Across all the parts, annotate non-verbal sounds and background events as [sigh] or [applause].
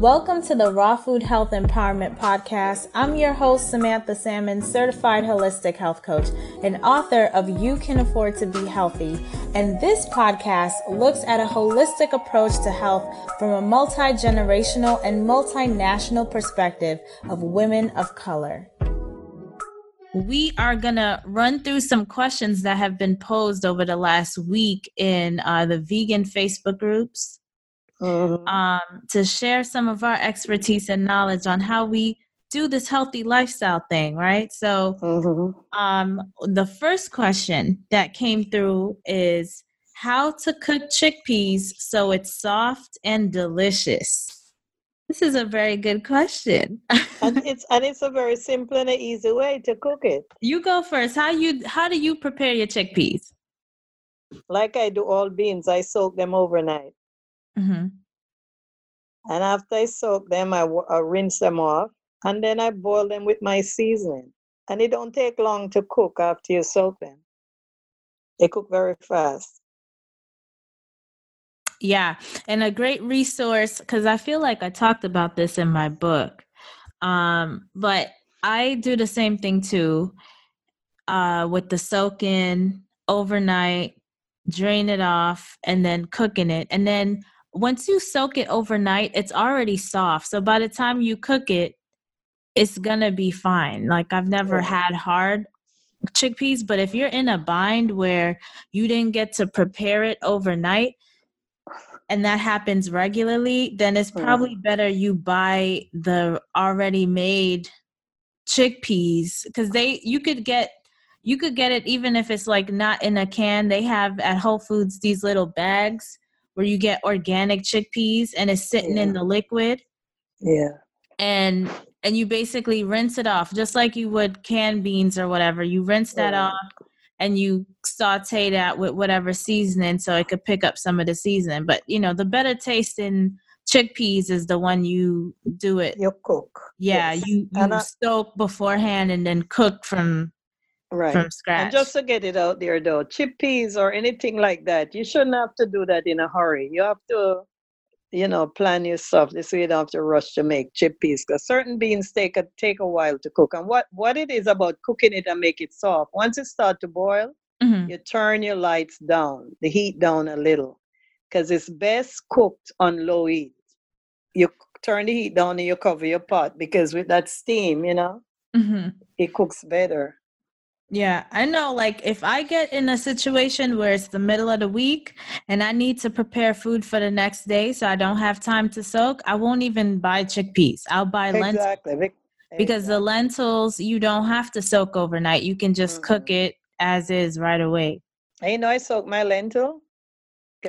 Welcome to the Raw Food Health Empowerment Podcast. I'm your host, Samantha Salmon, certified holistic health coach and author of You Can Afford to Be Healthy. And this podcast looks at a holistic approach to health from a multi generational and multinational perspective of women of color. We are going to run through some questions that have been posed over the last week in uh, the vegan Facebook groups mm-hmm. um, to share some of our expertise and knowledge on how we do this healthy lifestyle thing, right? So, mm-hmm. um, the first question that came through is how to cook chickpeas so it's soft and delicious. This is a very good question. and [laughs] it's and it's a very simple and easy way to cook it. You go first. How you how do you prepare your chickpeas? Like I do all beans, I soak them overnight. Mm-hmm. And after I soak them, I, I rinse them off, and then I boil them with my seasoning. And it don't take long to cook after you soak them. They cook very fast. Yeah, and a great resource because I feel like I talked about this in my book, um, but I do the same thing too uh, with the soaking overnight, drain it off, and then cooking it, and then once you soak it overnight, it's already soft. So by the time you cook it, it's gonna be fine. Like I've never had hard chickpeas, but if you're in a bind where you didn't get to prepare it overnight and that happens regularly, then it's probably better you buy the already made chickpeas because they you could get you could get it even if it's like not in a can. They have at Whole Foods these little bags where you get organic chickpeas and it's sitting yeah. in the liquid. Yeah. And and you basically rinse it off just like you would canned beans or whatever. You rinse that yeah. off and you saute that with whatever seasoning so it could pick up some of the seasoning. But you know, the better tasting chickpeas is the one you do it. You cook. Yeah, yes. you, you I, soak beforehand and then cook from right. from scratch. And just to get it out there though, chickpeas or anything like that, you shouldn't have to do that in a hurry. You have to, you know, plan your stuff this way you don't have to rush to make chickpeas because certain beans take a take a while to cook. And what what it is about cooking it and make it soft, once it start to boil, mm-hmm. you turn your lights down, the heat down a little, because it's best cooked on low heat. You turn the heat down and you cover your pot because with that steam, you know, mm-hmm. it cooks better. Yeah, I know. Like, if I get in a situation where it's the middle of the week and I need to prepare food for the next day, so I don't have time to soak, I won't even buy chickpeas. I'll buy exactly. lentils because the lentils you don't have to soak overnight. You can just mm-hmm. cook it as is right away. And you know, I soak my lentil.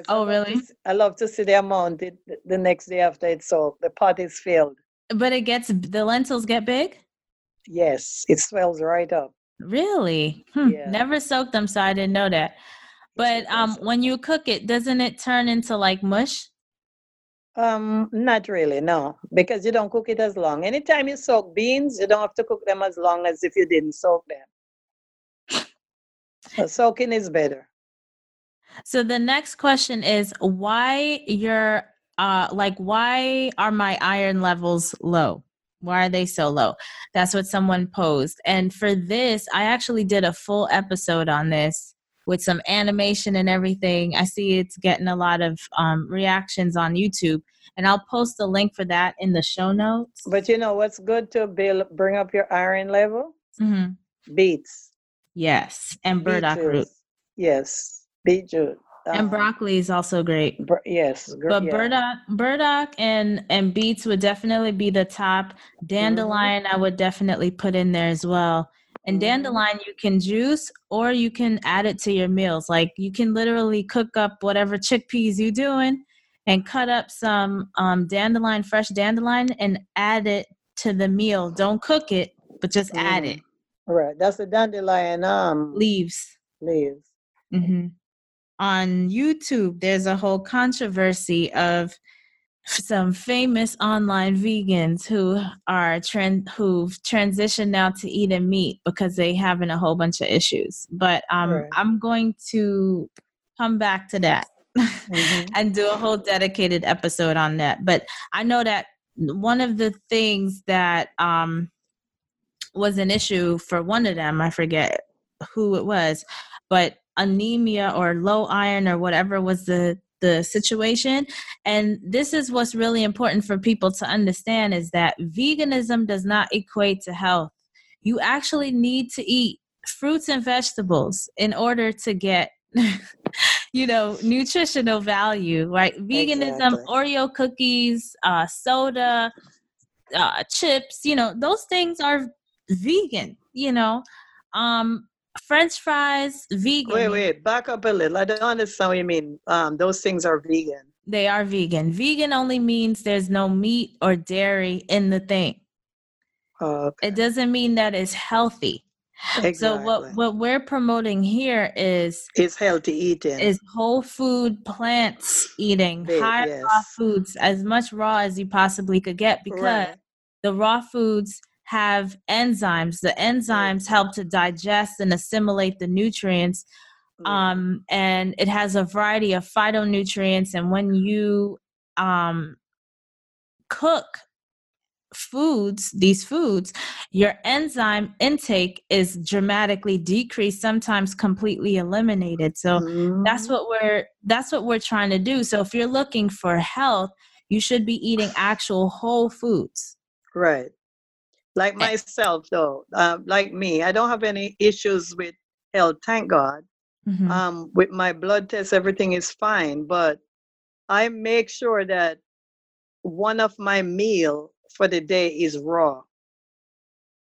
Oh, I really? I love to see the amount it, the next day after it's soaked. The pot is filled. But it gets the lentils get big. Yes, it swells right up. Really? Hmm. Yeah. Never soaked them, so I didn't know that. But um, when you cook it, doesn't it turn into like mush? Um, not really, no, because you don't cook it as long. Anytime you soak beans, you don't have to cook them as long as if you didn't soak them. So soaking is better. So the next question is why your uh like why are my iron levels low? Why are they so low? That's what someone posed. And for this, I actually did a full episode on this with some animation and everything. I see it's getting a lot of um, reactions on YouTube, and I'll post a link for that in the show notes. But you know what's good to build, bring up your iron level? Mm-hmm. Beets. Yes, and burdock root. Yes, beet root and um, broccoli is also great. Bur- yes, gr- but yeah. burdock, burdock, and and beets would definitely be the top. Dandelion, mm-hmm. I would definitely put in there as well. And mm-hmm. dandelion, you can juice or you can add it to your meals. Like you can literally cook up whatever chickpeas you're doing, and cut up some um, dandelion, fresh dandelion, and add it to the meal. Don't cook it, but just mm-hmm. add it. Right, that's the dandelion um leaves. Leaves. Mm-hmm on YouTube, there's a whole controversy of some famous online vegans who are trend who've transitioned now to eating meat because they having a whole bunch of issues. But um, right. I'm going to come back to that mm-hmm. and do a whole dedicated episode on that. But I know that one of the things that um, was an issue for one of them, I forget who it was, but anemia or low iron or whatever was the the situation. And this is what's really important for people to understand is that veganism does not equate to health. You actually need to eat fruits and vegetables in order to get [laughs] you know nutritional value right? Veganism exactly. oreo cookies uh, soda uh, chips you know those things are vegan you know? Um french fries vegan wait wait back up a little i don't understand what you mean um those things are vegan they are vegan vegan only means there's no meat or dairy in the thing oh, okay. it doesn't mean that it's healthy Exactly. So what what we're promoting here is is healthy eating. Is whole food plants eating, high yes. raw foods as much raw as you possibly could get because right. the raw foods have enzymes. The enzymes help to digest and assimilate the nutrients. Um, and it has a variety of phytonutrients and when you um cook foods, these foods, your enzyme intake is dramatically decreased, sometimes completely eliminated. So mm-hmm. that's what we're that's what we're trying to do. So if you're looking for health, you should be eating actual whole foods. Right. Like myself, though, uh, like me, I don't have any issues with health, thank God. Mm-hmm. Um, with my blood test, everything is fine, but I make sure that one of my meal for the day is raw.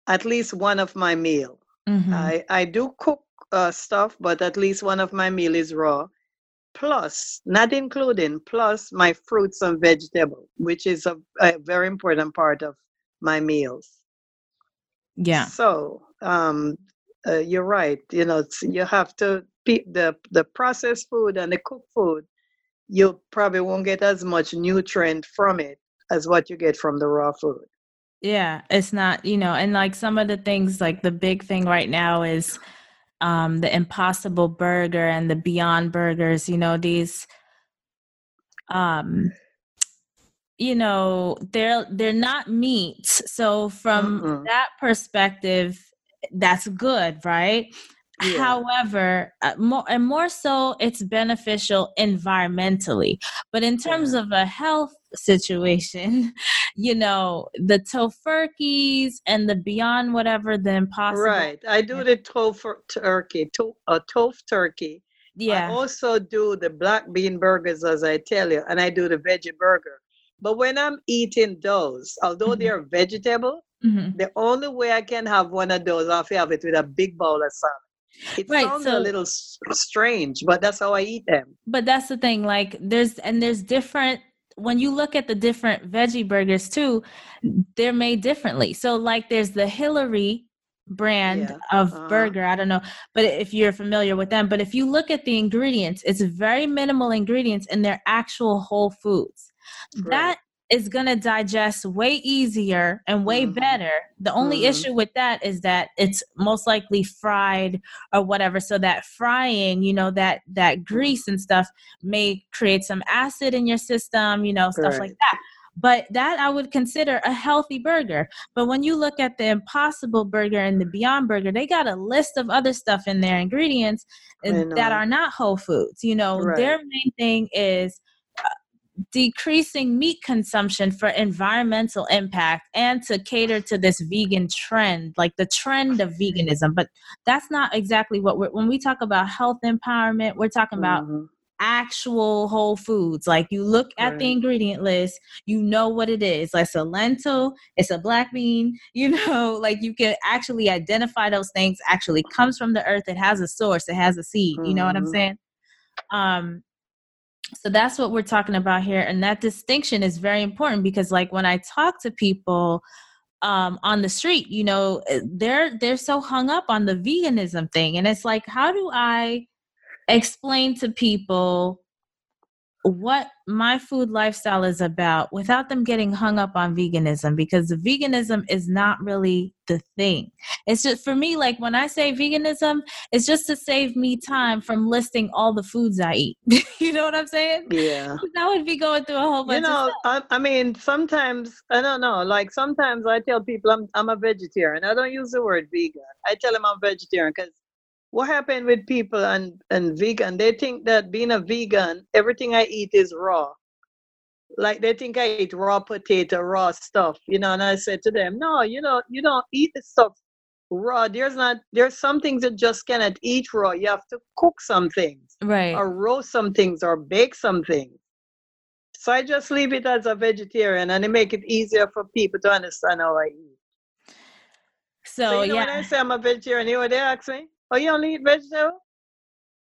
At least one of my meal. Mm-hmm. I, I do cook uh, stuff, but at least one of my meal is raw. Plus, not including, plus my fruits and vegetables, which is a, a very important part of my meals. Yeah. So, um, uh, you're right. You know, you have to the the processed food and the cooked food. You probably won't get as much nutrient from it as what you get from the raw food. Yeah, it's not, you know, and like some of the things, like the big thing right now is um, the Impossible Burger and the Beyond Burgers. You know, these, um, you know, they're they're not meat. So from mm that perspective, that's good, right? Yeah. However, uh, more and more so, it's beneficial environmentally. But in terms yeah. of a health situation, [laughs] you know, the tofurkeys and the beyond whatever the impossible. Right. I do the tofur turkey, to, a tofu turkey. Yeah. I also do the black bean burgers, as I tell you, and I do the veggie burger. But when I'm eating those, although mm-hmm. they are vegetable, mm-hmm. the only way I can have one of those, I have it with a big bowl of salad. It right, sounds so, a little strange, but that's how I eat them. But that's the thing, like there's and there's different when you look at the different veggie burgers too, they're made differently. So like there's the Hilary brand yeah. of uh-huh. burger. I don't know, but if you're familiar with them, but if you look at the ingredients, it's very minimal ingredients and they're actual whole foods. Right. That is going to digest way easier and way mm-hmm. better. The only mm-hmm. issue with that is that it's most likely fried or whatever. So that frying, you know, that that grease and stuff may create some acid in your system, you know, stuff right. like that. But that I would consider a healthy burger. But when you look at the Impossible Burger and the Beyond Burger, they got a list of other stuff in their ingredients that are not whole foods. You know, right. their main thing is decreasing meat consumption for environmental impact and to cater to this vegan trend like the trend of veganism but that's not exactly what we're when we talk about health empowerment we're talking about mm-hmm. actual whole foods like you look at right. the ingredient list you know what it is like it's a lentil it's a black bean [laughs] you know like you can actually identify those things actually comes from the earth it has a source it has a seed mm-hmm. you know what i'm mm-hmm. saying um so that's what we're talking about here and that distinction is very important because like when i talk to people um, on the street you know eh, they're they're so hung up on the veganism thing and it's like how do i explain to people what my food lifestyle is about without them getting hung up on veganism because veganism is not really the thing. It's just for me, like when I say veganism, it's just to save me time from listing all the foods I eat. [laughs] you know what I'm saying? Yeah. [laughs] That would be going through a whole bunch you know, I, I, mean, sometimes, I don't know, like sometimes I tell people I'm, I'm a vegetarian. I don't use the word vegan. I tell them I'm vegetarian because what happened with people and, and vegan, they think that being a vegan, everything I eat is raw. Like they think I eat raw potato, raw stuff, you know, and I said to them, no, you know, you don't eat the stuff raw. There's not there's some things that just cannot eat raw. You have to cook some things. Right. Or roast some things or bake some things. So I just leave it as a vegetarian and it make it easier for people to understand how I eat. So, so you know, yeah. when I say I'm a vegetarian, you know what they ask me? Oh, you only eat vegetable?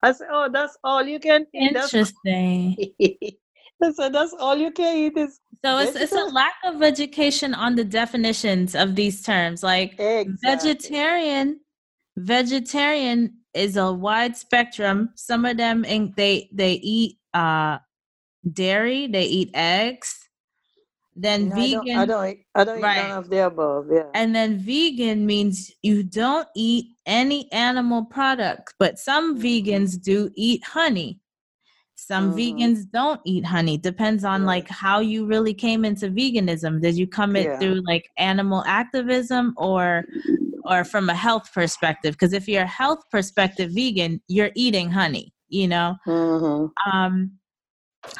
I said, oh, that's all you can eat. Interesting. [laughs] so that's all you can eat is so it's, it's a lack of education on the definitions of these terms like exactly. vegetarian vegetarian is a wide spectrum some of them they they eat uh dairy they eat eggs then no, vegan. I don't. I don't, I don't right. eat none of the above. Yeah. And then vegan means you don't eat any animal product, but some mm-hmm. vegans do eat honey. Some mm-hmm. vegans don't eat honey. Depends on like how you really came into veganism. Did you come in yeah. through like animal activism or or from a health perspective? Because if you're a health perspective vegan, you're eating honey. You know. Mm-hmm. Um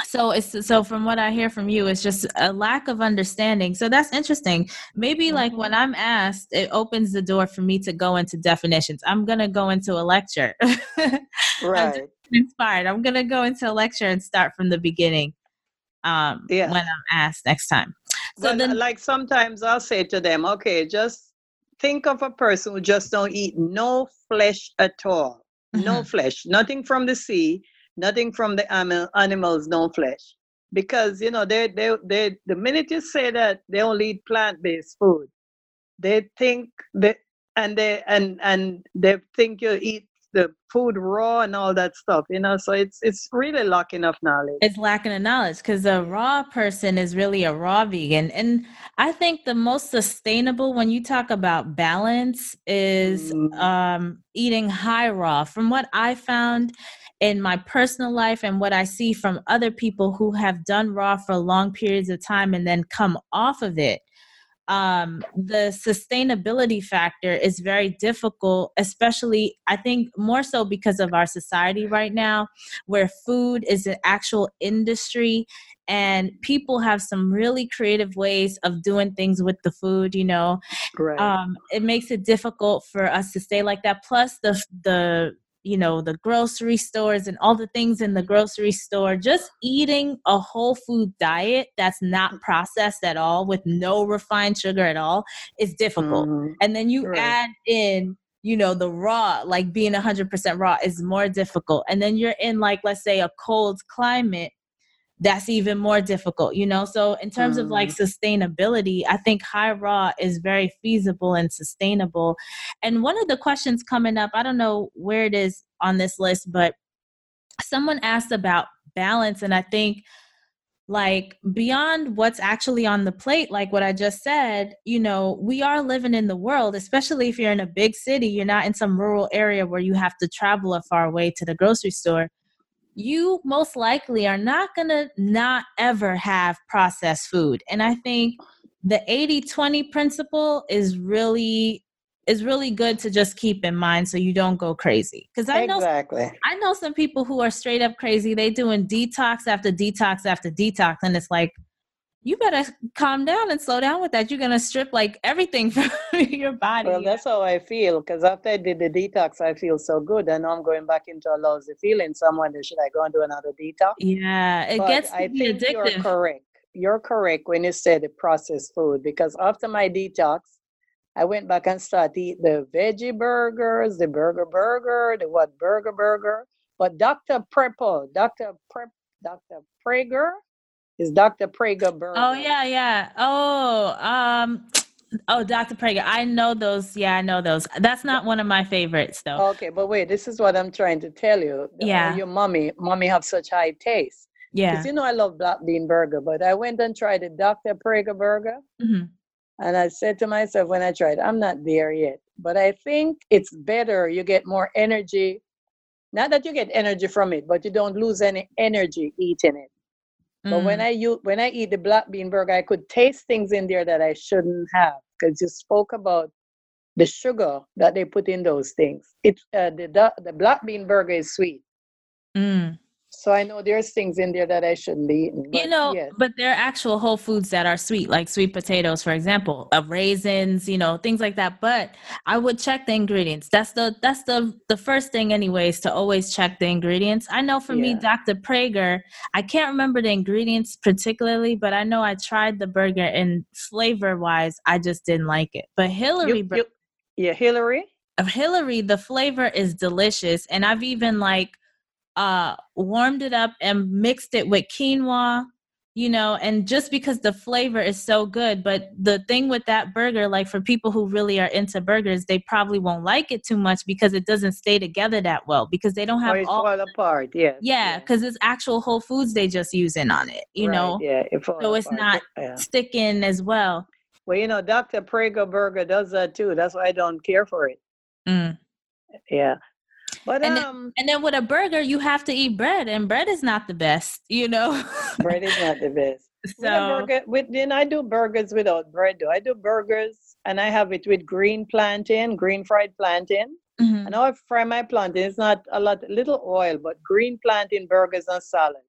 so it's so from what i hear from you it's just a lack of understanding. So that's interesting. Maybe like when mm-hmm. i'm asked it opens the door for me to go into definitions. I'm gonna go into a lecture. [laughs] Right. I'm inspired. I'm gonna go into a lecture and start from the beginning um yeah. when i'm asked next time. So but then like sometimes i'll say to them okay just think of a person who just don't eat no flesh at all. Mm-hmm. no flesh nothing from the sea nothing from the animal, animals, no flesh. Because you know, they they they the minute you say that they only eat plant-based food, they think that and they and and they think you eat the food raw and all that stuff you know? So it's it's really lacking of knowledge. It's lacking of knowledge because a raw person is really a raw vegan. And i think the most sustainable when you talk about balance is mm. um eating high raw. From what i found in my personal life and what I see from other people who have done raw for long periods of time and then come off of it, um, the sustainability factor is very difficult, especially, I think, more so because of our society right now, where food is an actual industry and people have some really creative ways of doing things with the food you know right. um, it makes it difficult for us to stay like that plus the the you know the grocery stores and all the things in the grocery store just eating a whole food diet that's not mm. processed at all with no refined sugar at all is difficult mm-hmm. and then you right. add in you know the raw like being 100% raw is more difficult and then you're in like let's say a cold climate that's even more difficult you know so in terms mm. of like mm. sustainability i think high raw is very feasible and sustainable and one of the questions coming up i don't know where it is on this list but someone asked about balance and i think like beyond what's actually on the plate like what i just said you know we are living in the world especially if you're in a big city you're not in some rural area where you have to travel a far way to the grocery store you most likely are not going to not ever have processed food. And I think the 80-20 principle is really is really good to just keep in mind so you don't go crazy. Because I know exactly. I know some people who are straight up crazy. They doing detox after detox after detox, and it's like you better calm down and slow down with that. You're gonna strip like everything [laughs] from your body. Well, that's how I feel because after I did the detox, I feel so good, and now I'm going back into a lousy feeling. So I'm wondering, should I go and do another detox? Yeah, it but gets I think addictive. You're correct. You're correct when you say the processed food because after my detox, I went back and started eat the veggie burgers, the burger burger, the what burger burger. But Dr. Prepper, Dr. Prep, Dr. Praeger, is Dr. Praeger Burger. Oh yeah, yeah. Oh, um, oh, Dr. Praeger. I know those. Yeah, I know those. That's not one of my favorites though. Okay, but wait, this is what I'm trying to tell you. Yeah, your mommy, mommy have such high taste. Yeah. Because you know I love black bean burger, but I went and tried the Dr. Praeger burger. Mm-hmm. And I said to myself when I tried, I'm not there yet. But I think it's better. You get more energy. Not that you get energy from it, but you don't lose any energy eating it. Mm. But when mm. I use, when I eat the black bean burger, I could taste things in there that I shouldn't have because you spoke about the sugar that they put in those things. It uh, the the black bean burger is sweet. Mm. So I know there's things in there that I shouldn't be eating. you know, yes. but there are actual whole foods that are sweet, like sweet potatoes, for example, of raisins, you know, things like that. But I would check the ingredients. That's the that's the the first thing, anyways, to always check the ingredients. I know for yeah. me, Dr. Praeger, I can't remember the ingredients particularly, but I know I tried the burger and flavor wise, I just didn't like it. But Hilary, you, you, yeah, Hilary. Of Hilary, the flavor is delicious, and I've even like uh warmed it up and mixed it with quinoa you know and just because the flavor is so good but the thing with that burger like for people who really are into burgers they probably won't like it too much because it doesn't stay together that well because they don't have or all apart yeah yeah because it's actual whole foods they just using on it you right, know? yeah it so it's not yeah. sticking as well. Well you know dr praeger burger does that too that's why i don't care for it. Mm. yeah but and um, then, and then with a burger, you have to eat bread, and bread is not the best, you know. [laughs] bread is not the best. So with burger, with then I do burgers without bread. Do I do burgers and I have it with green plantain, green fried plantain. Mm-hmm. And I fry my plantain. It's not a lot, little oil, but green plantain burgers and salad.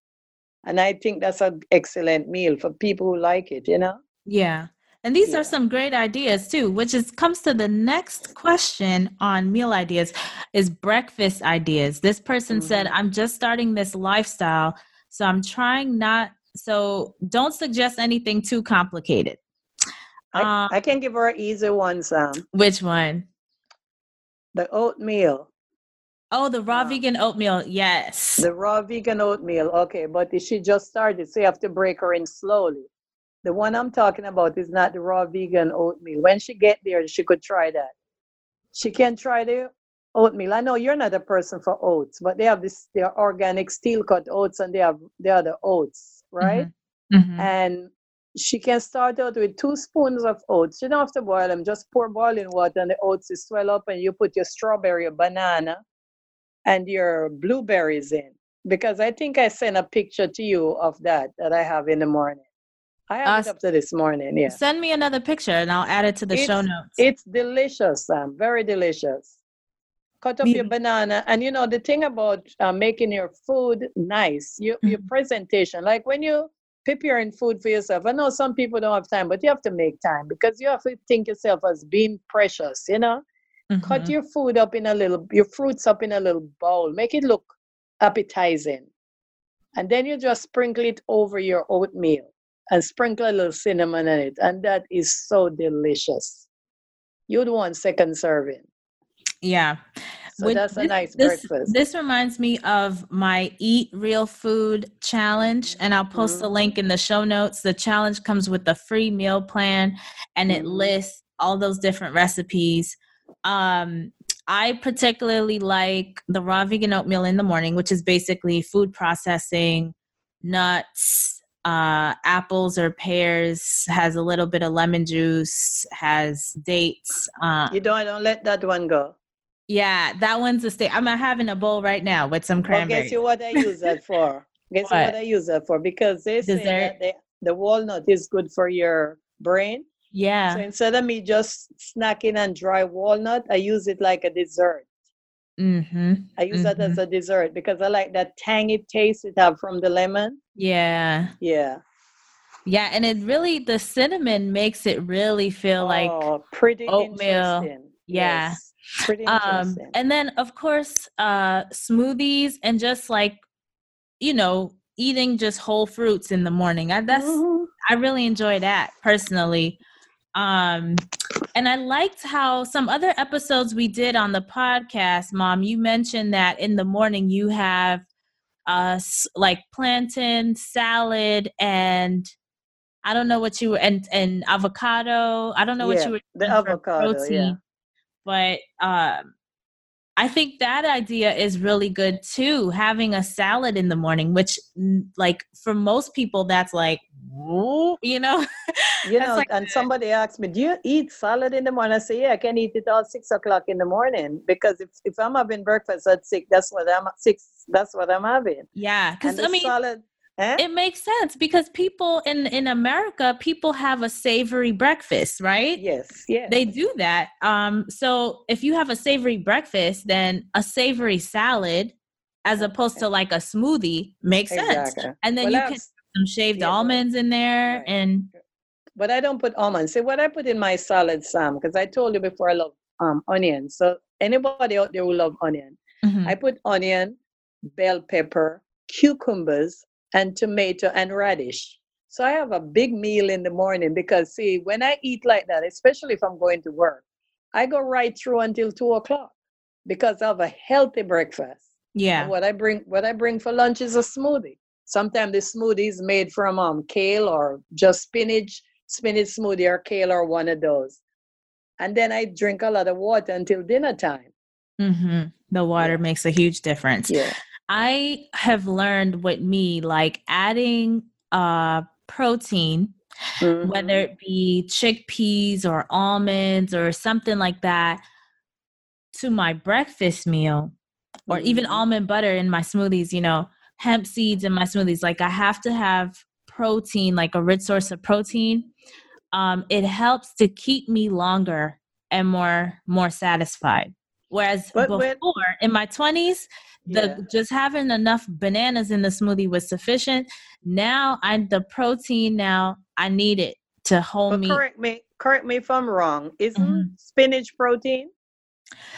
And I think that's an excellent meal for people who like it. You know. Yeah. And these yeah. are some great ideas too, which is comes to the next question on meal ideas is breakfast ideas. This person mm-hmm. said, "I'm just starting this lifestyle, so I'm trying not so don't suggest anything too complicated." I, um, I can give her an easy one, Sam. Which one? The oatmeal. Oh, the raw um, vegan oatmeal. Yes. The raw vegan oatmeal. Okay, but she just started, so you have to break her in slowly. The one I'm talking about is not the raw vegan oatmeal. When she get there, she could try that. She can try the oatmeal. I know you're not a person for oats, but they have this they are organic steel cut oats and they have they are the oats, right? Mm-hmm. Mm-hmm. And she can start out with two spoons of oats. You don't have to boil them, just pour boiling water and the oats is swell up and you put your strawberry, your banana, and your blueberries in. Because I think I sent a picture to you of that that I have in the morning. I have uh, it up this morning. Yeah. Send me another picture and I'll add it to the it's, show notes. It's delicious, Sam. Very delicious. Cut up me- your banana, and you know the thing about uh, making your food nice, your mm-hmm. your presentation. Like when you preparing food for yourself. I know some people don't have time, but you have to make time because you have to think yourself as being precious. You know, mm-hmm. cut your food up in a little, your fruits up in a little bowl. Make it look appetizing, and then you just sprinkle it over your oatmeal and sprinkle a little cinnamon in it. And that is so delicious. You'd want second serving. Yeah. So With that's a this, nice this, breakfast. This reminds me of my Eat Real Food challenge, and I'll post mm-hmm. a link in the show notes. The challenge comes with a free meal plan and it mm-hmm. lists all those different recipes. Um, I particularly like the raw vegan oatmeal in the morning, which is basically food processing, nuts, uh, apples or pears, has a little bit of lemon juice, has dates. Uh, you don't don't let that one go. Yeah, that one's a state. I'm having a bowl right now with some cranberry. Well, guess you what I use that for? [laughs] guess what? what I use that for? Because they say that they, the walnut is good for your brain. Yeah. So instead of me just snacking on dry walnut, I use it like a dessert. Mm-hmm. I use mm-hmm. that as mm-hmm. a dessert because I like that tangy taste it have from the lemon. Yeah. Yeah. Yeah, and it really the cinnamon makes it really feel like oh, pretty oatmeal. Yeah. Yes. Pretty um and then of course uh smoothies and just like you know eating just whole fruits in the morning. I that's mm-hmm. I really enjoy that personally. Um and I liked how some other episodes we did on the podcast, Mom, you mentioned that in the morning you have uh like plantain salad and I don't know what you were and and avocado. I don't know yeah, what you were the avocado, protein, yeah. but um I think that idea is really good too. Having a salad in the morning, which, mm, like, for most people, that's like, you know. [laughs] You know, like, and somebody asked me, "Do you eat salad in the morning?" I say, "Yeah, I can eat it all six o'clock in the morning because if, if I'm having breakfast at six, that's what I'm six. That's what I'm having." Yeah, because I mean, salad Eh? It makes sense because people in in America, people have a savory breakfast, right? Yes, yes. They do that. Um, so if you have a savory breakfast, then a savory salad, as opposed to like a smoothie, makes exactly. sense. And then well, you can some shaved yeah, almonds in there, right. and but I don't put almonds. See what I put in my salad, Sam, because I told you before I love um onion. So anybody out there who love onion, mm-hmm. I put onion, bell pepper, cucumbers, and tomato and radish. So I have a big meal in the morning because see, when I eat like that, especially if I'm going to work, I go right through until two o'clock because I have a healthy breakfast. Yeah. And what I bring what I bring for lunch is a smoothie. Sometimes the smoothie is made from um kale or just spinach, spinach smoothie or kale or one of those. And then I drink a lot of water until dinner time. Mm-hmm. The water yeah. makes a huge difference. Yeah. I have learned with me, like adding uh, protein, mm-hmm. whether it be chickpeas or almonds or something like that, to my breakfast meal, or mm-hmm. even almond butter in my smoothies, you know, hemp seeds in my smoothies. Like I have to have protein, like a rich source of protein. Um, it helps to keep me longer and more more satisfied. Whereas but before, when, in my twenties, the yeah. just having enough bananas in the smoothie was sufficient. Now I the protein now I need it to hold but me. Correct me correct me if I'm wrong. Isn't mm-hmm. spinach protein?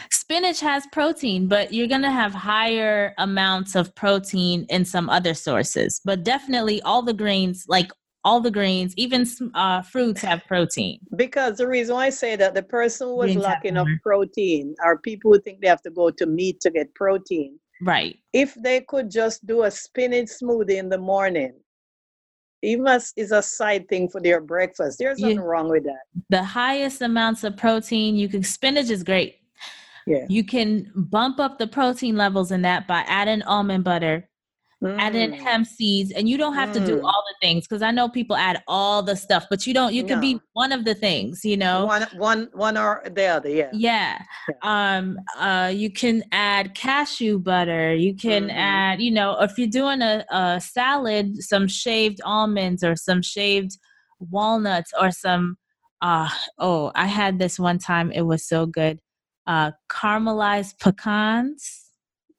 Spinach has protein, but you're going to have higher amounts of protein in some other sources. But definitely all the grains, like all the grains, even uh, fruits have protein. Because the reason why I say that the person who was lacking of protein are people who think they have to go to meat to get protein. Right. If they could just do a spinach smoothie in the morning, even as is a side thing for their breakfast. There's nothing wrong with that. The highest amounts of protein you can spinach is great. Yeah. You can bump up the protein levels in that by adding almond butter mm. add in hemp seeds, and you don't have mm. to do mm. all the things because I know people add all the stuff, but you don't. You can no. be one of the things, you know. One, one, one or the other. Yeah. Yeah. yeah. Um. Uh. You can add cashew butter. You can mm-hmm. add, you know, if you're doing a, a salad, some shaved almonds or some shaved walnuts or some. Uh, oh, I had this one time. It was so good. Uh, caramelized pecans.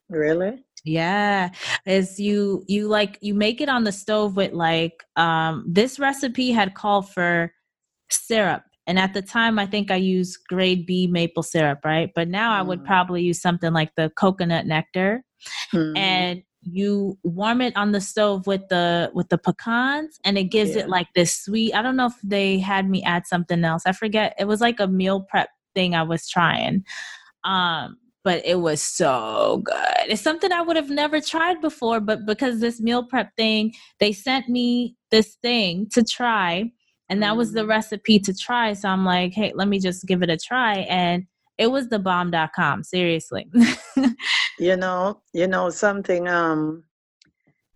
Really? Yeah. Is you you like you make it on the stove with like um this recipe had called for syrup. And at the time I think I used grade B maple syrup, right? But now mm. I would mm. probably use something like the coconut nectar. Mm. And you warm it on the stove with the with the pecans and it gives yeah. it like this sweet i don't know if they had me add something else i forget it was like a meal prep thing i was trying um but it was so good. It's something I would have never tried before, but because this meal prep thing, they sent me this thing to try, and that was the mm. recipe to try. So I'm like, hey, let me just give it a try. And it was the bomb.com, seriously. [laughs] you know, you know, something um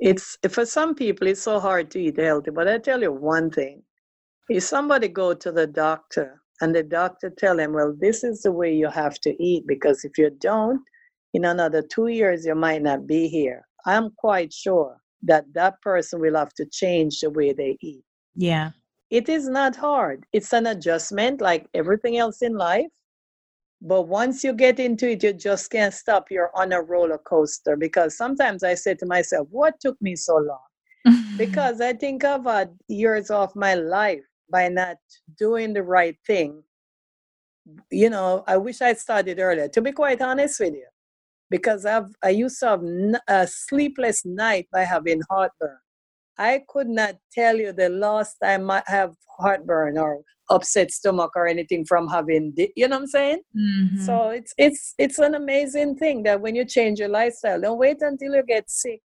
it's for some people it's so hard to eat healthy, but I tell you one thing. If somebody go to the doctor and the doctor tell him well this is the way you have to eat because if you don't in another two years you might not be here. I'm quite sure that that person will have to change the way they eat. Yeah. It is not hard. It's an adjustment like everything else in life. But once you get into it you just can't stop. You're on a roller coaster. Because sometimes i say to myself what took me so long? [laughs] Because i think i've had years of my life by not doing the right thing. You know, I wish I started earlier, to be quite honest with you, because I've, I used to have a sleepless night by having heartburn. I could not tell you the last time I have heartburn or upset stomach or anything from having you know what I'm saying? Mm-hmm. So it's it's it's an amazing thing that when you change your lifestyle, don't wait until you get sick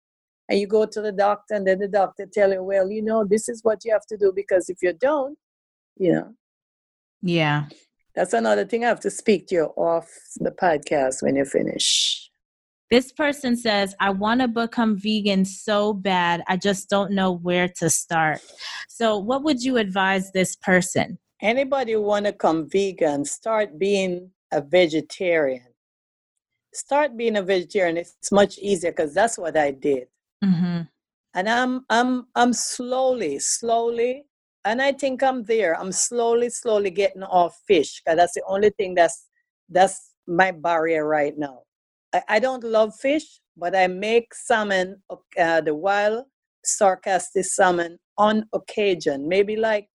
and you go to the doctor and then the doctor tell you well you know this is what you have to do because if you don't you know yeah That's another thing I have to speak to you off the podcast when you finish. This person says, I want to become vegan so bad. I just don't know where to start. So, what would you advise this person? Anybody who want to come vegan, start being a vegetarian. Start being a vegetarian. It's much easier because that's what I did. Mm-hmm. And I'm I'm I'm slowly, slowly and I think I'm there. I'm slowly, slowly getting off fish because that's the only thing that's that's my barrier right now. I, I don't love fish, but I make salmon, uh, the wild sarcastic salmon, on occasion. Maybe like,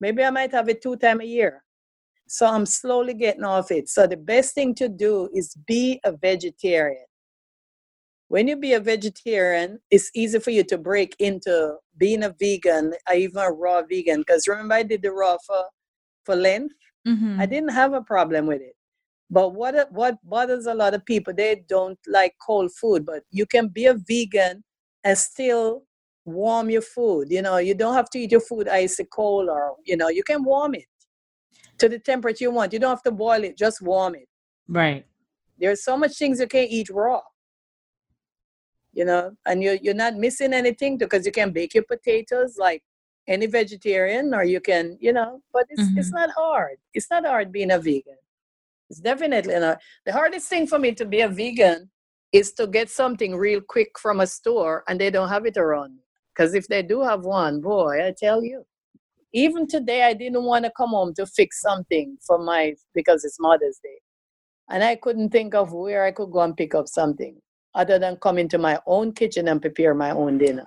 maybe I might have it two times a year. So I'm slowly getting off it. So the best thing to do is be a vegetarian when you be a vegetarian, it's easy for you to break into being a vegan, or even a raw vegan. Because remember, I did the raw for for Lent. Mm-hmm. I didn't have a problem with it. But what what bothers a lot of people, they don't like cold food. But you can be a vegan and still warm your food. You know, you don't have to eat your food icy cold, or you know, you can warm it to the temperature you want. You don't have to boil it; just warm it. Right. There's so much things you can't eat raw you know, and you're, you're not missing anything because you can bake your potatoes like any vegetarian or you can, you know, but it's, mm-hmm. it's not hard. It's not hard being a vegan. It's definitely not. The hardest thing for me to be a vegan is to get something real quick from a store and they don't have it around me. Because if they do have one, boy, I tell you. Even today, I didn't want to come home to fix something for my, because it's Mother's Day. And I couldn't think of where I could go and pick up something other than come into my own kitchen and prepare my own dinner.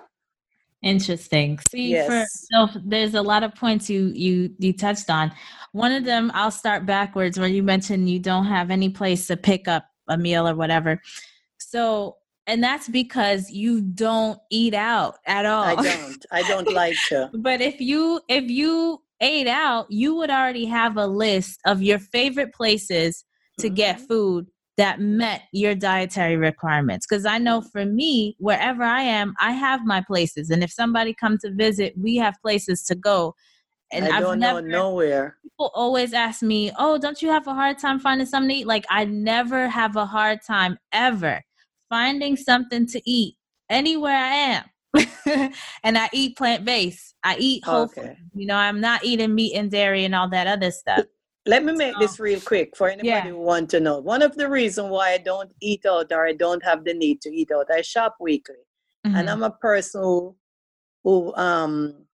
Interesting. See, yes. for, so there's a lot of points you you you touched on. One of them, I'll start backwards, where you mentioned you don't have any place to pick up a meal or whatever. So, and that's because you don't eat out at all. I don't. I don't [laughs] like to. but if you if you ate out, you would already have a list of your favorite places to mm-hmm. get food that met your dietary requirements because i know for me wherever i am i have my places and if somebody comes to visit we have places to go and I don't never, know nowhere. People always ask me, "Oh, don't you have a hard time finding something to eat?" Like I never have a hard time ever finding something to eat anywhere I am. [laughs] and I eat plant based. I eat whole okay. food. You know, I'm not eating meat and dairy and all that other stuff. Let me make this real quick for anybody yeah. who want to know. One of the reasons why I don't eat out or I don't have the need to eat out, I shop weekly, mm-hmm. and I'm a person who who um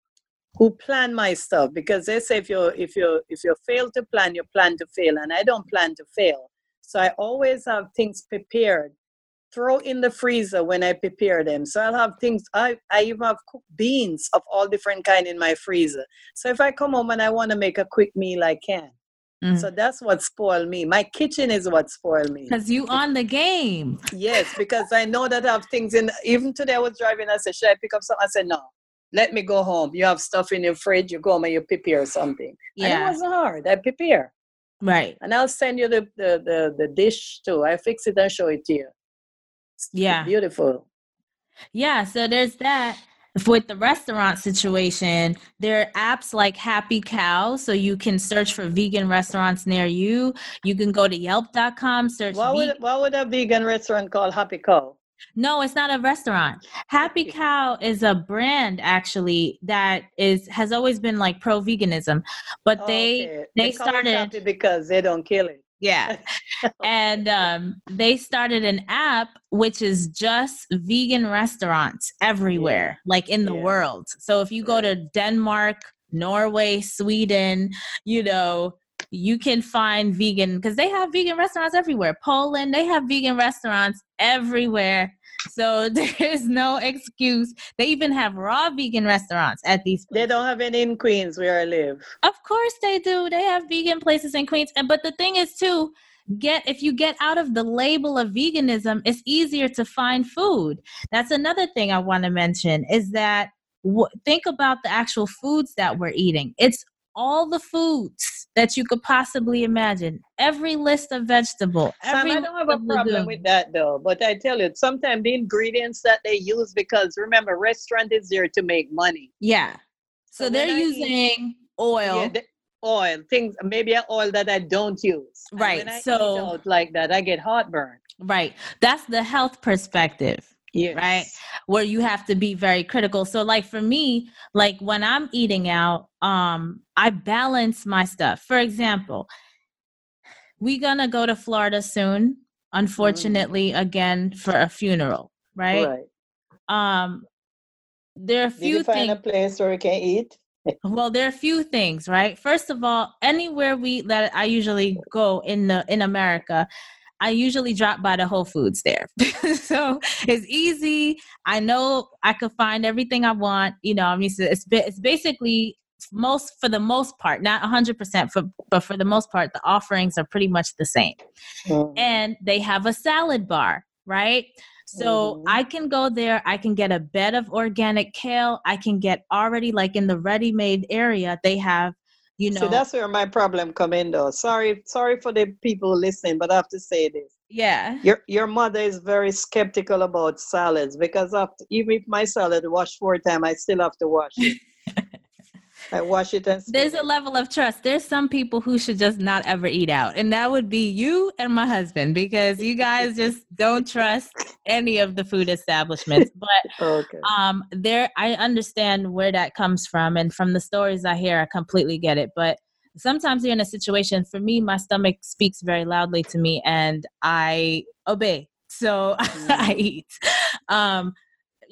who plan my stuff because they say if you if you if you fail to plan, you plan to fail, and I don't plan to fail. So I always have things prepared. Throw in the freezer when I prepare them. So I'll have things. I I even have cooked beans of all different kind in my freezer. So if I come home and I want to make a quick meal, I can. Mm. So that's what spoiled me. My kitchen is what spoiled me. Because you on the game. Yes, because I know that I have things in. Even today I was driving. I said, "Should I pick up something?" I said, "No, let me go home. You have stuff in your fridge. You go home and you prepare something." Yeah, and it wasn't hard. I prepare. Right. And I'll send you the the the, the dish too. I fix it and show it to you. It's yeah. Beautiful. Yeah. So there's that with the restaurant situation, there are apps like Happy Cow, so you can search for vegan restaurants near you. You can go to Yelp.com, search. Why would, why would a vegan restaurant called Happy Cow? No, it's not a restaurant. Happy Cow is a brand actually that is has always been like pro veganism, but they okay. they, they started because they don't kill it. Yeah. [laughs] and um, they started an app which is just vegan restaurants everywhere, yeah. like in the yeah. world. So if you go to Denmark, Norway, Sweden, you know, you can find vegan because they have vegan restaurants everywhere. Poland, they have vegan restaurants everywhere. So [laughs] there's no excuse. They even have raw vegan restaurants at these. Places. They don't have any in Queens where I live. Of course they do. They have vegan places in Queens, and but the thing is too, get if you get out of the label of veganism, it's easier to find food. That's another thing I want to mention is that w- think about the actual foods that we're eating. It's all the foods that you could possibly imagine. Every list of vegetable. Sam, I don't have a problem with that though. But I tell you, sometimes the ingredients that they use, because remember, restaurant is there to make money. Yeah. So, so they're using eat, oil. Yeah, they, oil, things maybe oil that I don't use. Right. so like that, I get heartburn. Right. That's the health perspective. Yes. Right. Where you have to be very critical. So like for me, like when I'm eating out, um, I balance my stuff. For example, we gonna go to Florida soon, unfortunately, mm. again for a funeral, right? Right. Um there are a few Did you find things, a place where we can eat? [laughs] well, there are a few things, right? First of all, anywhere we that I usually go in the in America, I usually drop by the Whole Foods there. [laughs] so it's easy. I know I could find everything I want. You know, I mean, it's, it's basically most for the most part, not 100%, for, but for the most part, the offerings are pretty much the same. Mm-hmm. And they have a salad bar, right? So mm-hmm. I can go there, I can get a bed of organic kale. I can get already like in the ready-made area, they have you know. so that's where my problem come in though. Sorry sorry for the people listening but i have to say this. Yeah. Your your mother is very skeptical about salads because after even if my salad wash four times i still have to wash it [laughs] I wash it and There's a level of trust. There's some people who should just not ever eat out. And that would be you and my husband because you guys just don't trust any of the food establishments. [laughs] But okay. um there I understand where that comes from and from the stories I hear I completely get it. But sometimes you're in a situation for me my stomach speaks very loudly to me and I obey. So [laughs] mm. I eat. Um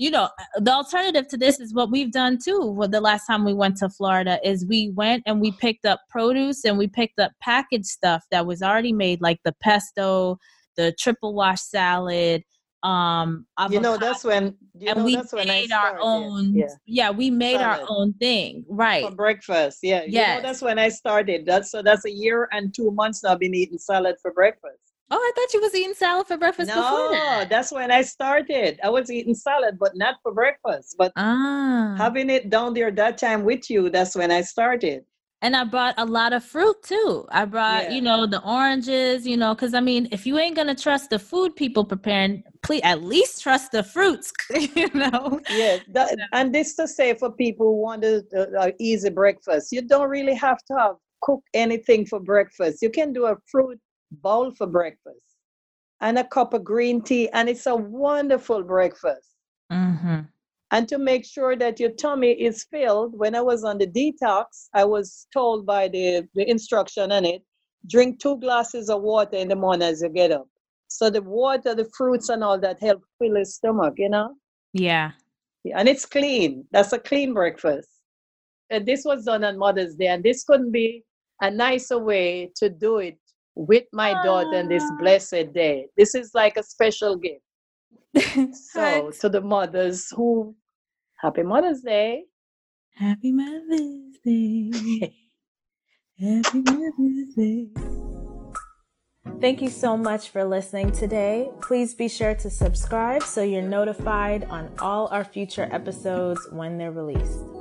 you know the alternative to this is what we've done too well, the last time we went to florida is we went and we picked up produce and we picked up packaged stuff that was already made like the pesto the triple wash salad um avocado, you know that's when and know, we made our own yeah. yeah we made salad. our own thing right. For breakfast yeah. Yeah that's when i started. That's so that's a year and two months now i've been eating salad for breakfast Oh, I thought you was eating salad for breakfast no, before that. that's when I started. I was eating salad, but not for breakfast. But ah. having it down there that time with you, that's when I started. And I brought a lot of fruit too. I brought, yeah. you know, the oranges, you know, because I mean, if you ain't gonna trust the food people preparing, please at least trust the fruits, [laughs] you know. Yeah, that, and this to say for people who want a, a easy breakfast, you don't really have to have cook anything for breakfast. You can do a fruit bowl for breakfast and a cup of green tea, and it's a wonderful breakfast. Mm-hmm. And to make sure that your tummy is filled, when I was on the detox, I was told by the, the instruction on it drink two glasses of water in the morning as you get up. So the water, the fruits, and all that help fill your stomach, you know? Yeah. yeah and it's clean. That's a clean breakfast. And this was done on Mother's Day, and this couldn't be a nicer way to do it with my daughter on this ah. blessed day. This is like a special gift. [laughs] so to the mothers who happy Mother's Day. Happy Mother's Day. [laughs] happy Mother's Day. Thank you so much for listening today. Please be sure to subscribe so you're notified on all our future episodes when they're released.